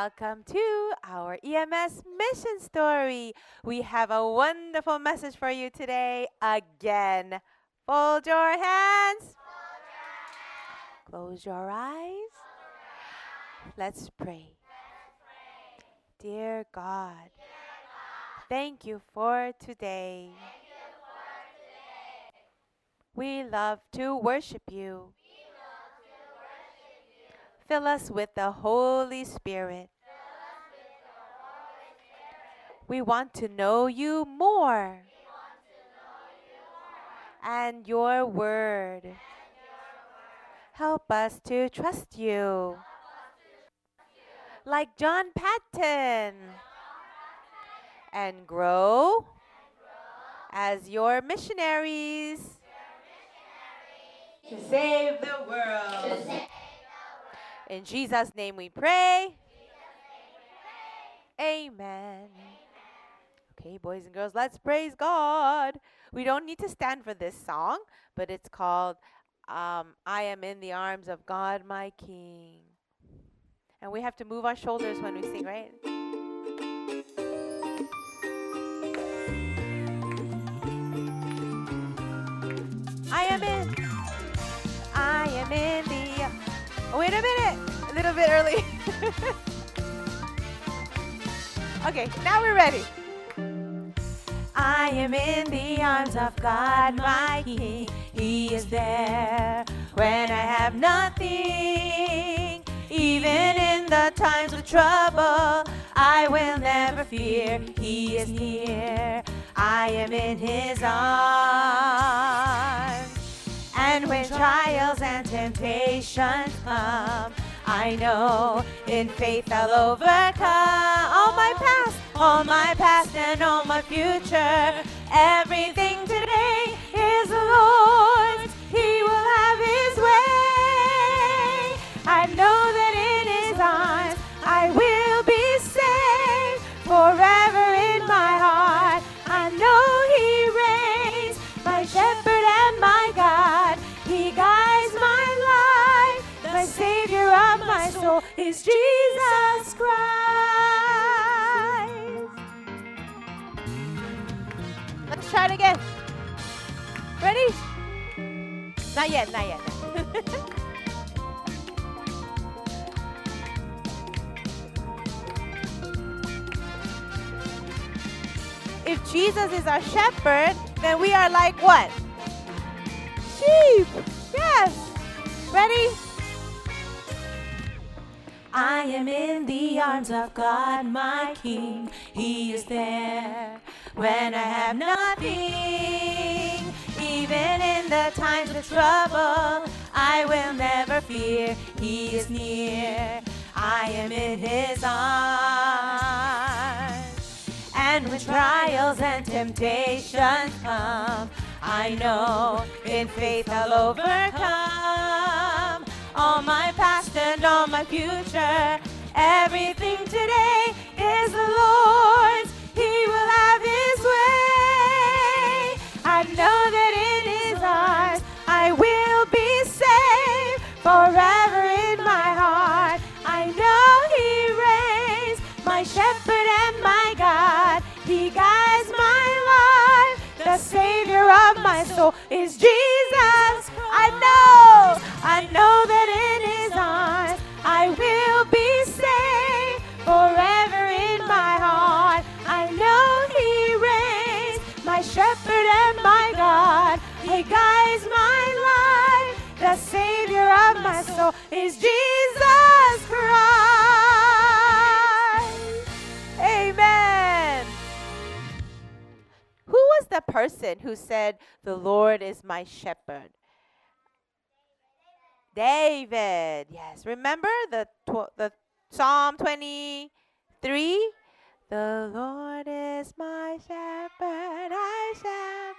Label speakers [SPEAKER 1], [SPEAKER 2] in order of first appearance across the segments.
[SPEAKER 1] Welcome to our EMS mission story. We have a wonderful message for you today again. Fold your hands. Close your eyes. Let's pray. Dear God, thank you for today. We love to worship you. Fill us with the Holy Spirit. We want to know you more. And your word. Help us to trust you. Like John Paton. And grow as your missionaries to save the world. In Jesus' name we pray. Amen. Okay, boys and girls, let's praise God. We don't need to stand for this song, but it's called um, I Am in the Arms of God, my King. And we have to move our shoulders when we sing, right? I am in. I am in the. Wait a minute. Little bit early. okay, now we're ready. I am in the arms of God, my King. He is there when I have nothing. Even in the times of trouble, I will never fear. He is near. I am in His arms. And when trials and temptations come, I know in faith I'll overcome all my past, all my past and all my future. Everything Ready? I am in the arms of God, my King. He is there when I have nothing. Even in the times of trouble, I will never fear. He is near. I am in His arms. And when trials and temptations come, I know in faith I'll overcome all my past and all my future. Everything today is the Lord's. He will have His way. I know that in His arms I will be safe forever my is Jesus. I know, I know that in His arms I will be safe forever in my heart. I know He reigns, my shepherd and my God. He guides my life. The Savior of my soul is Jesus Christ. Amen. Who was the person who said, The Lord is my shepherd? David. Yes. Remember the, the Psalm 23? The Lord is my shepherd, I shall.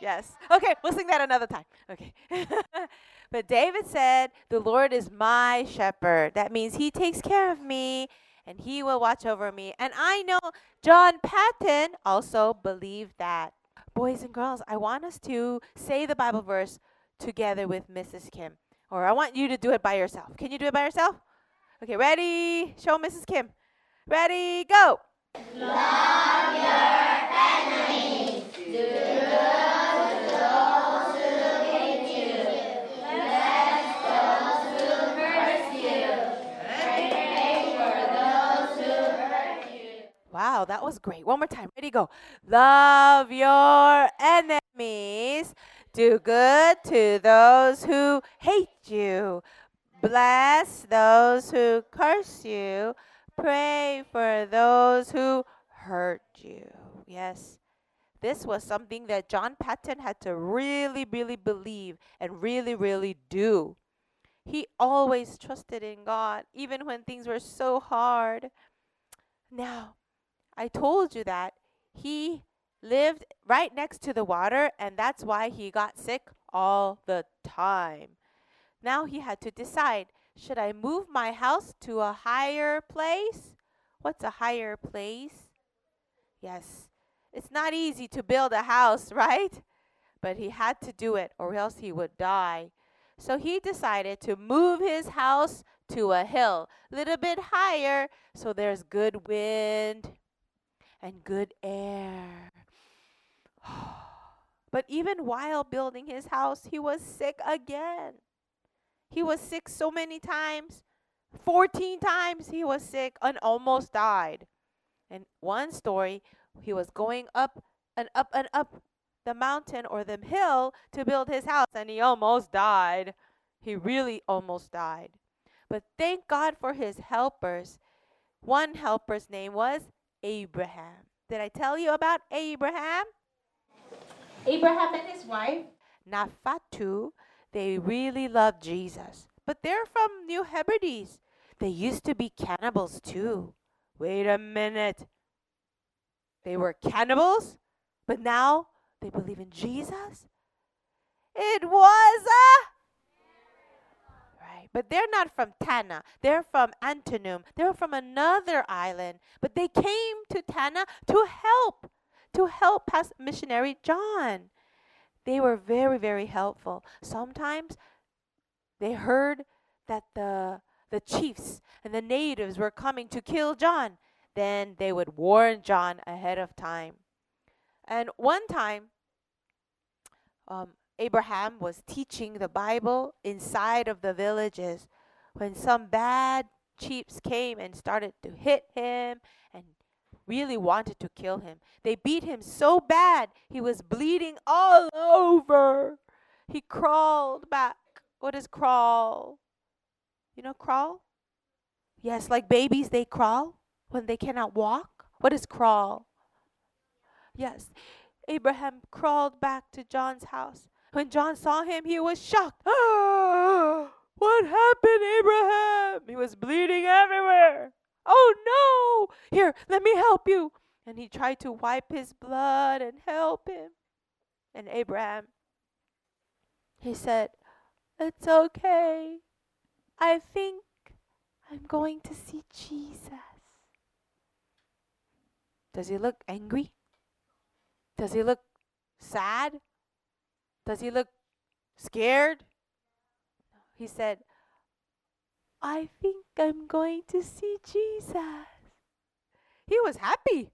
[SPEAKER 1] Yes. Okay, we'll sing that another time. Okay. but David said, The Lord is my shepherd. That means he takes care of me and he will watch over me. And I know John Paton also believed that. Boys and girls, I want us to say the Bible verse together with Mrs. Kim. Or I want you to do it by yourself. Can you do it by yourself? Okay, ready? Show Mrs. Kim. Ready, go. Love your enemies. Wow, that was great. One more time. Ready, go. Love your enemies. Do good to those who hate you. Bless those who curse you. Pray for those who hurt you. Yes. This was something that John Paton had to really, really believe and really, really do. He always trusted in God, even when things were so hard. Now, I told you that he lived right next to the water, and that's why he got sick all the time. Now he had to decide should I move my house to a higher place? What's a higher place? Yes, it's not easy to build a house, right? But he had to do it, or else he would die. So he decided to move his house to a hill, a little bit higher, so there's good wind and good air. but even while building his house, he was sick again. He was sick so many times. 14 times he was sick and almost died. And one story, he was going up and up and up the mountain or the hill to build his house and he almost died. He really almost died. But thank God for his helpers. One helper's name was Abraham. Did I tell you about Abraham? Abraham and his wife, Nafatu, they really loved Jesus. But they're from New Hebrides. They used to be cannibals too. Wait a minute. They were cannibals, but now they believe in Jesus? It was a but they're not from Tanna. They're from Aneityum. They're from another island. But they came to Tanna to help, to help past missionary John. They were very, very helpful. Sometimes they heard that the the chiefs and the natives were coming to kill John. Then they would warn John ahead of time. And one time, um, Abraham was teaching the Bible inside of the villages when some bad chiefs came and started to hit him and really wanted to kill him. They beat him so bad, he was bleeding all over. He crawled back. What is crawl? You know, crawl? Yes, like babies, they crawl when they cannot walk. What is crawl? Yes. Abraham crawled back to John's house when John saw him, he was shocked. What happened, Abraham? He was bleeding everywhere. Oh no! Here, let me help you. And he tried to wipe his blood and help him. And Abraham, he said, It's okay. I think I'm going to see Jesus. Does he look angry? Does he look sad? Does he look scared? He said, I think I'm going to see Jesus. He was happy.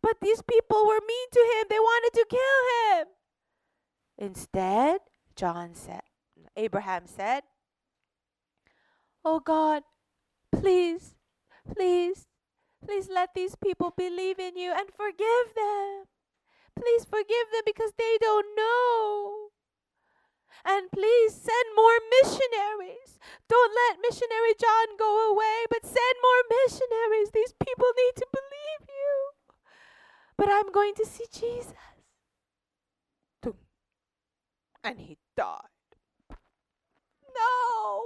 [SPEAKER 1] But these people were mean to him. They wanted to kill him. Instead, John said, Abraham said, Oh God, please, please, please let these people believe in you and forgive them. Please forgive them because they don't know. And please send more missionaries. Don't let missionary John go away, but send more missionaries. These people need to believe you. But I'm going to see Jesus. And he died. No.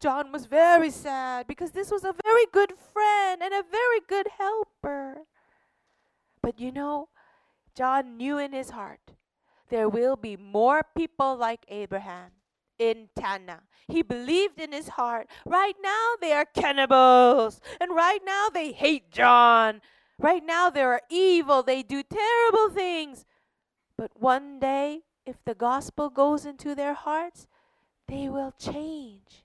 [SPEAKER 1] John was very sad because this was a very good friend and a very good helper. But you know, John knew in his heart there will be more people like Abraham in Tanna. He believed in his heart. Right now they are cannibals, and right now they hate John. Right now they are evil, they do terrible things. But one day, if the gospel goes into their hearts, they will change.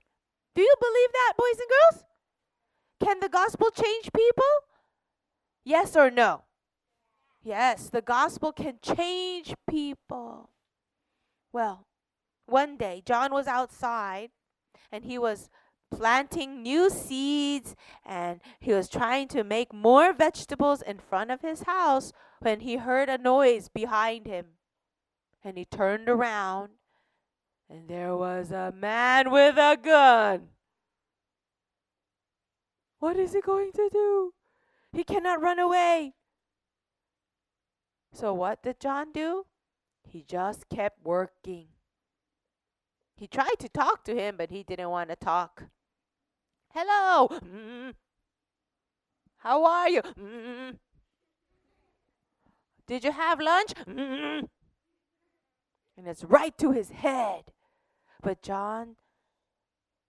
[SPEAKER 1] Do you believe that, boys and girls? Can the gospel change people? Yes or no? Yes, the gospel can change people. Well, one day John was outside and he was planting new seeds and he was trying to make more vegetables in front of his house when he heard a noise behind him. And he turned around and there was a man with a gun. What is he going to do? He cannot run away. So, what did John do? He just kept working. He tried to talk to him, but he didn't want to talk. Hello. Mm. How are you? Mm. Did you have lunch? Mm. And it's right to his head. But John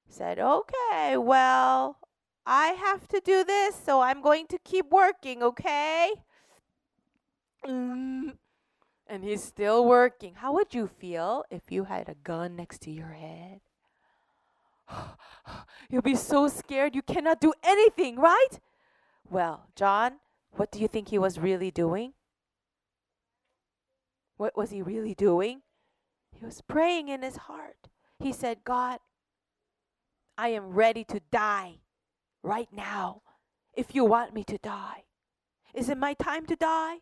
[SPEAKER 1] said, Okay, well, I have to do this, so I'm going to keep working, okay? And he's still working. How would you feel if you had a gun next to your head? You'll be so scared you cannot do anything, right? Well, John, what do you think he was really doing? What was he really doing? He was praying in his heart. He said, God, I am ready to die right now if you want me to die. Is it my time to die?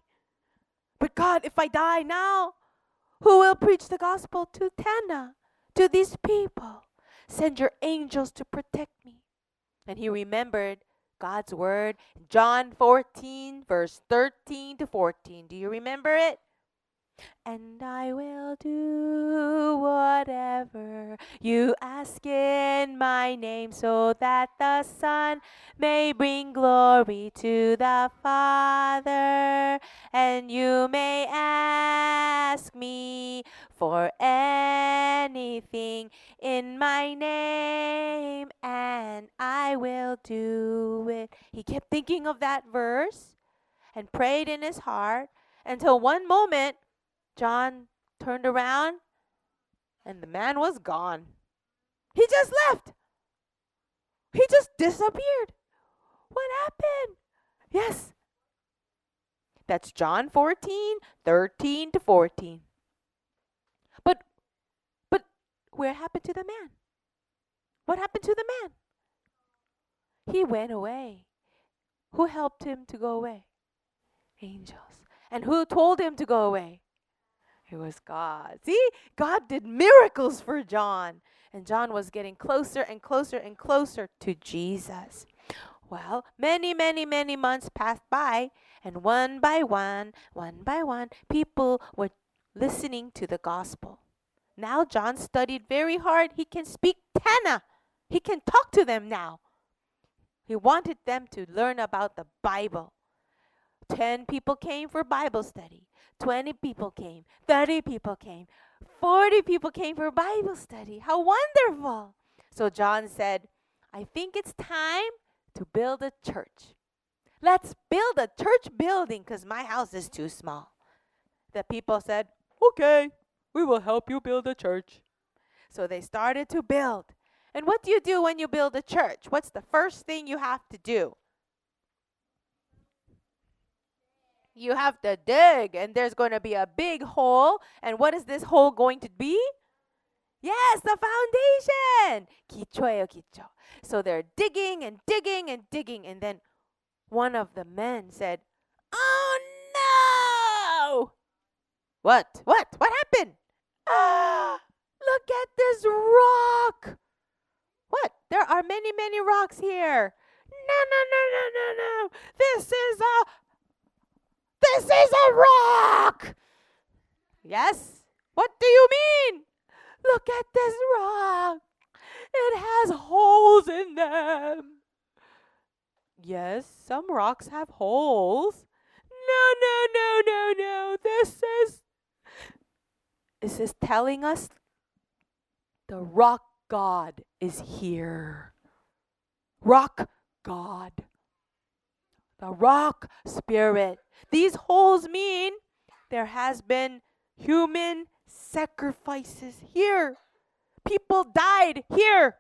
[SPEAKER 1] But God, if I die now, who will preach the gospel to Tanna, to these people? Send your angels to protect me. And he remembered God's word, John 14, verse 13 to 14. Do you remember it? And I will do whatever you ask in my name, so that the Son may bring glory to the Father. And you may ask me for anything in my name, and I will do it. He kept thinking of that verse and prayed in his heart until one moment John turned around and the man was gone. He just left. He just disappeared. What happened? Yes. That's John 14, 13 to 14. But but where happened to the man? What happened to the man? He went away. Who helped him to go away? Angels. And who told him to go away? It was God. See, God did miracles for John. And John was getting closer and closer and closer to Jesus. Well, many, many, many months passed by, and one by one, one by one, people were listening to the gospel. Now John studied very hard. He can speak Tanna. He can talk to them now. He wanted them to learn about the Bible. Ten people came for Bible study. 20 people came, 30 people came, 40 people came for Bible study. How wonderful! So John said, I think it's time to build a church. Let's build a church building because my house is too small. The people said, Okay, we will help you build a church. So they started to build. And what do you do when you build a church? What's the first thing you have to do? you have to dig and there's going to be a big hole and what is this hole going to be yes the foundation 기초예요 기초 so they're digging and digging and digging and then one of the men said oh no what what what happened ah look at this rock what there are many many rocks here no no no no no no this is a this is a rock! Yes? What do you mean? Look at this rock. It has holes in them. Yes, some rocks have holes. No, no, no, no, no. This is. This is telling us the rock God is here. Rock God the rock spirit. These holes mean there has been human sacrifices here. People died here.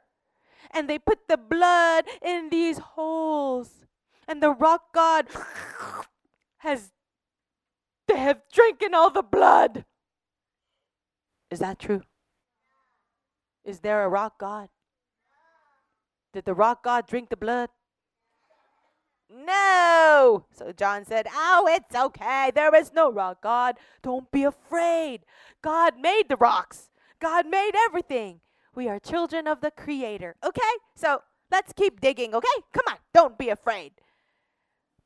[SPEAKER 1] and they put the blood in these holes. And the rock god has they have drinking all the blood. Is that true? Is there a rock god? Did the rock god drink the blood? No. So John said, Oh, it's okay. There is no rock God. Don't be afraid. God made the rocks, God made everything. We are children of the Creator. Okay? So let's keep digging, okay? Come on. Don't be afraid.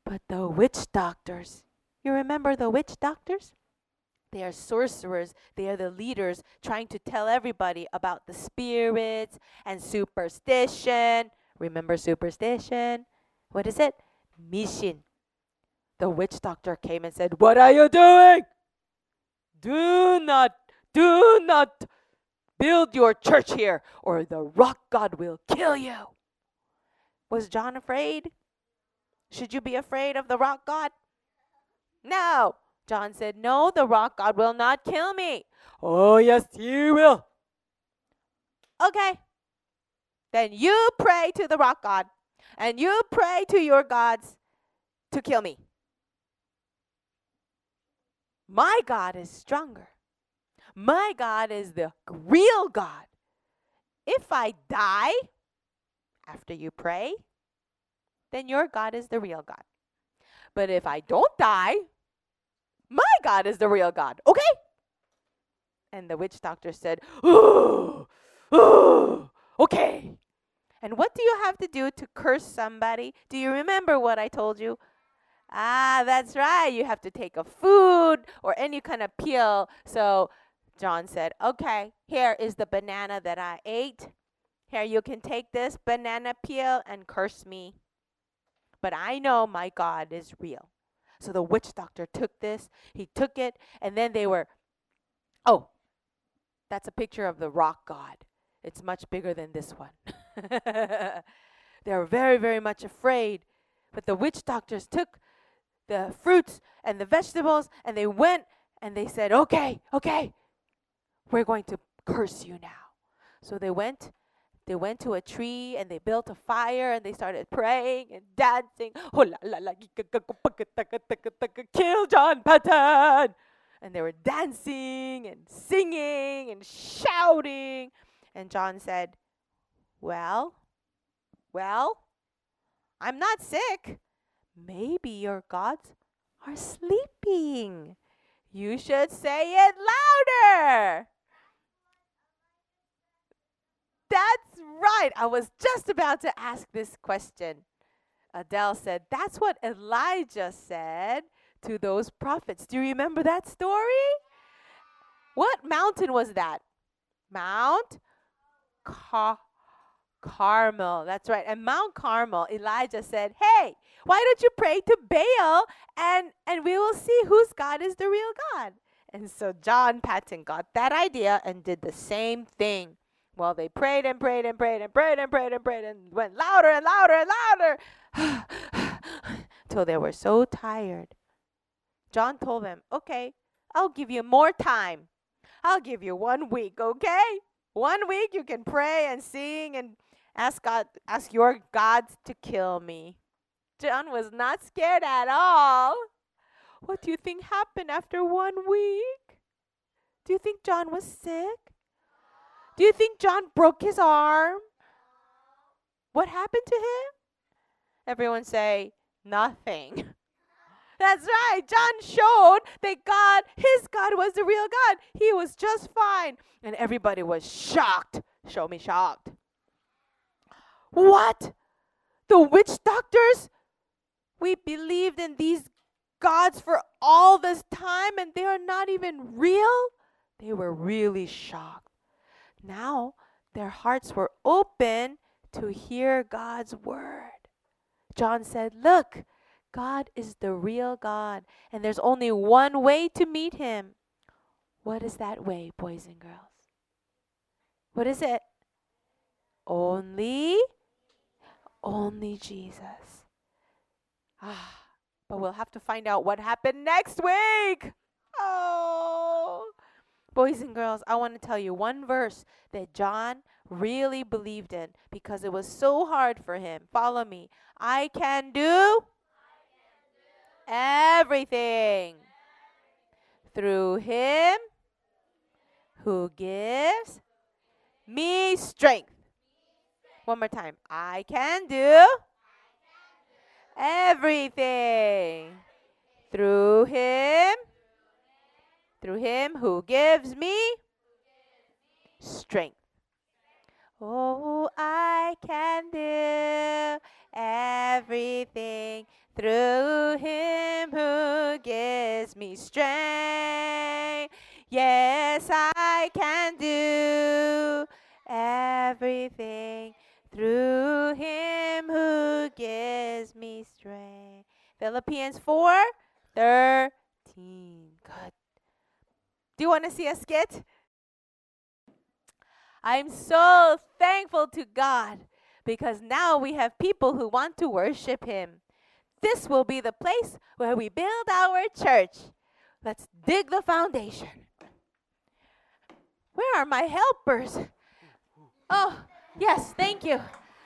[SPEAKER 1] But the witch doctors, you remember the witch doctors? They are sorcerers. They are the leaders trying to tell everybody about the spirits and superstition. Remember superstition? What is it? Mission. The witch doctor came and said, What are you doing? Do not, do not build your church here, or the rock god will kill you. Was John afraid? Should you be afraid of the rock god? No. John said, No, the rock god will not kill me. Oh, yes, he will. Okay. Then you pray to the rock god and you pray to your gods to kill me. My God is stronger. My God is the real God. If I die after you pray, then your God is the real God. But if I don't die, my God is the real God. Okay? And the witch doctor said, Oh, oh, okay. And what do you have to do to curse somebody? Do you remember what I told you? Ah, that's right. You have to take a food or any kind of peel. So John said, Okay, here is the banana that I ate. Here, you can take this banana peel and curse me. But I know my God is real. So the witch doctor took this, he took it, and then they were, oh, that's a picture of the rock god. It's much bigger than this one. they were very, very much afraid. But the witch doctors took the fruits and the vegetables and they went and they said, Okay, okay, we're going to curse you now. So they went. They went to a tree and they built a fire and they started praying and dancing. Kill John Paton! And they were dancing and singing and shouting. And John said, Well, well, I'm not sick. Maybe your gods are sleeping. You should say it louder. That's right. I was just about to ask this question. Adele said, That's what Elijah said to those prophets. Do you remember that story? What mountain was that? Mount Car- Carmel. That's right. And Mount Carmel, Elijah said, Hey, why don't you pray to Baal and, and we will see whose God is the real God? And so John Paton got that idea and did the same thing. Well, they prayed and prayed and prayed and prayed and prayed and prayed and went louder and louder and louder till they were so tired. John told them, Okay, I'll give you more time. I'll give you one week, okay? One week you can pray and sing and ask God, ask your gods to kill me. John was not scared at all. What do you think happened after one week? Do you think John was sick? Do you think John broke his arm? What happened to him? Everyone say, nothing. That's right. John showed that God, his God, was the real God. He was just fine. And everybody was shocked. Show me shocked. What? The witch doctors? We believed in these gods for all this time and they are not even real? They were really shocked. Now their hearts were open to hear God's word. John said, Look, God is the real God, and there's only one way to meet Him. What is that way, boys and girls? What is it? Only, only Jesus. Ah, but we'll have to find out what happened next week. Oh. Boys and girls, I want to tell you one verse that John really believed in because it was so hard for him. Follow me. I can do everything through him who gives me strength. One more time. I can do everything through him through him who gives me strength. Oh, I can do everything through him strength. Yes, I can do everything through him who gives me strength. Philippians 4 13. Good. Do you want to see a skit? I'm so thankful to God because now we have people who want to worship Him. This will be the place where we build our church. Let's dig the foundation. Where are my helpers? Oh, yes, thank you.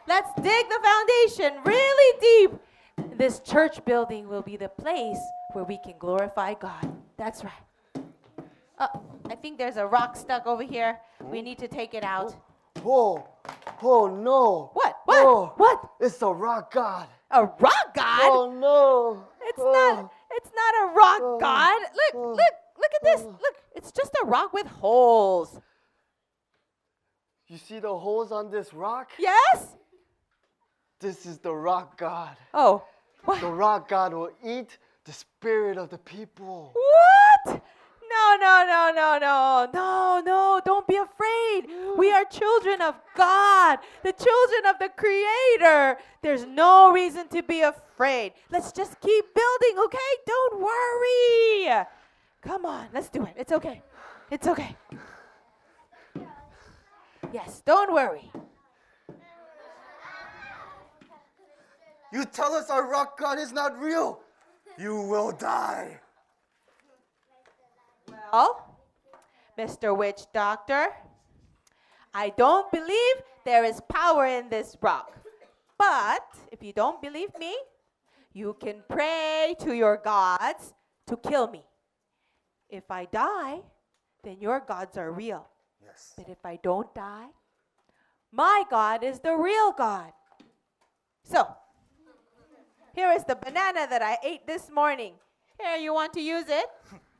[SPEAKER 1] Let's dig the foundation really deep. This church building will be the place where we can glorify God. That's right. Oh, I think there's a rock stuck over here. We need to take it out.
[SPEAKER 2] Oh, oh, oh no.
[SPEAKER 1] What? What?
[SPEAKER 2] Oh,
[SPEAKER 1] What?
[SPEAKER 2] It's a rock god.
[SPEAKER 1] A rock god?
[SPEAKER 2] Oh no.
[SPEAKER 1] It's
[SPEAKER 2] Oh,
[SPEAKER 1] not. It's not a rock
[SPEAKER 2] Oh.
[SPEAKER 1] god. Look!
[SPEAKER 2] Oh.
[SPEAKER 1] Look! Look at this!
[SPEAKER 2] Oh.
[SPEAKER 1] Look! It's just a rock with holes.
[SPEAKER 2] You see the holes on this rock?
[SPEAKER 1] Yes?
[SPEAKER 2] This is the rock god.
[SPEAKER 1] Oh. What?
[SPEAKER 2] The rock god will eat the spirit of the people.
[SPEAKER 1] What? No, no, no, no, no, no, no. Don't be afraid. We are children of God, the children of the Creator. There's no reason to be afraid. Let's just keep building, okay? Don't worry. Come on, let's do it. It's okay. It's okay. Yes, don't worry.
[SPEAKER 2] You tell us our rock god is not real. You will die.
[SPEAKER 1] Well, Mr. Witch Doctor, I don't believe there is power in this rock. But if you don't believe me, you can pray to your gods to kill me. If I die, then your gods are real.
[SPEAKER 2] Yes.
[SPEAKER 1] But if I don't die, my God is the real God. So, here is the banana that I ate this morning. Here, you want to use it?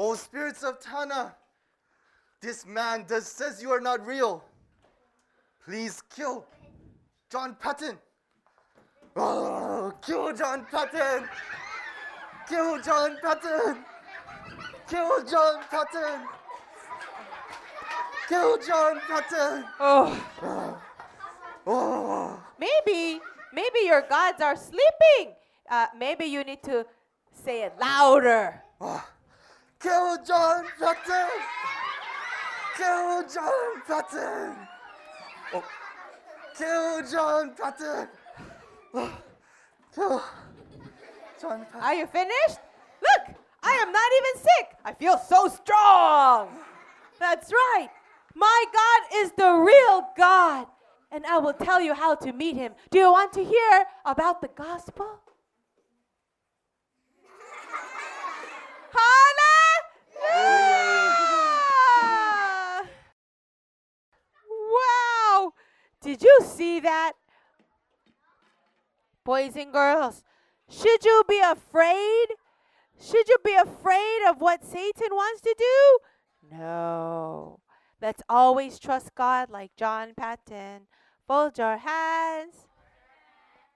[SPEAKER 2] Oh, spirits of Tanna, this man does says you are not real. Please kill John Paton. Oh, kill John Paton. Kill John Paton. Kill John Paton. Kill John Paton.
[SPEAKER 1] Oh.
[SPEAKER 2] Oh,
[SPEAKER 1] Maybe, maybe your gods are sleeping. Uh, maybe you need to say it louder.
[SPEAKER 2] oh. Kill oh, oh, John Paton. Kill John Paton. Oh. Kill John Paton. Oh. Kill John Paton.
[SPEAKER 1] Are you finished? Look, I am not even sick. I feel so strong. That's right. My God is the real God. And I will tell you how to meet him. Do you want to hear about the gospel? Hallelujah! Wow! Did you see that? Boys and girls, should you be afraid? Should you be afraid of what Satan wants to do? No. Let's always trust God like John Paton. Fold your hands.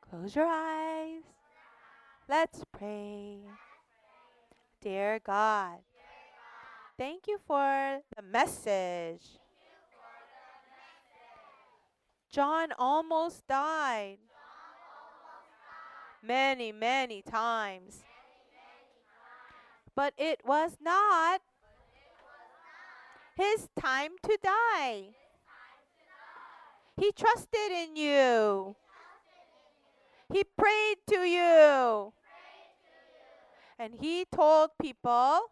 [SPEAKER 1] Close your eyes. Let's pray. Dear God, thank you for the message. John almost died many, many times. But it was not his time to die. He trusted in you. He prayed to you. And he told people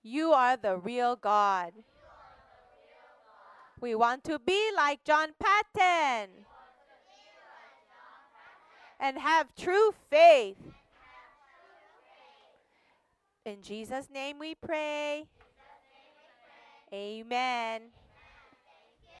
[SPEAKER 1] You are the real God. We want to be like John Paton and have true faith. In Jesus' name we pray. Amen.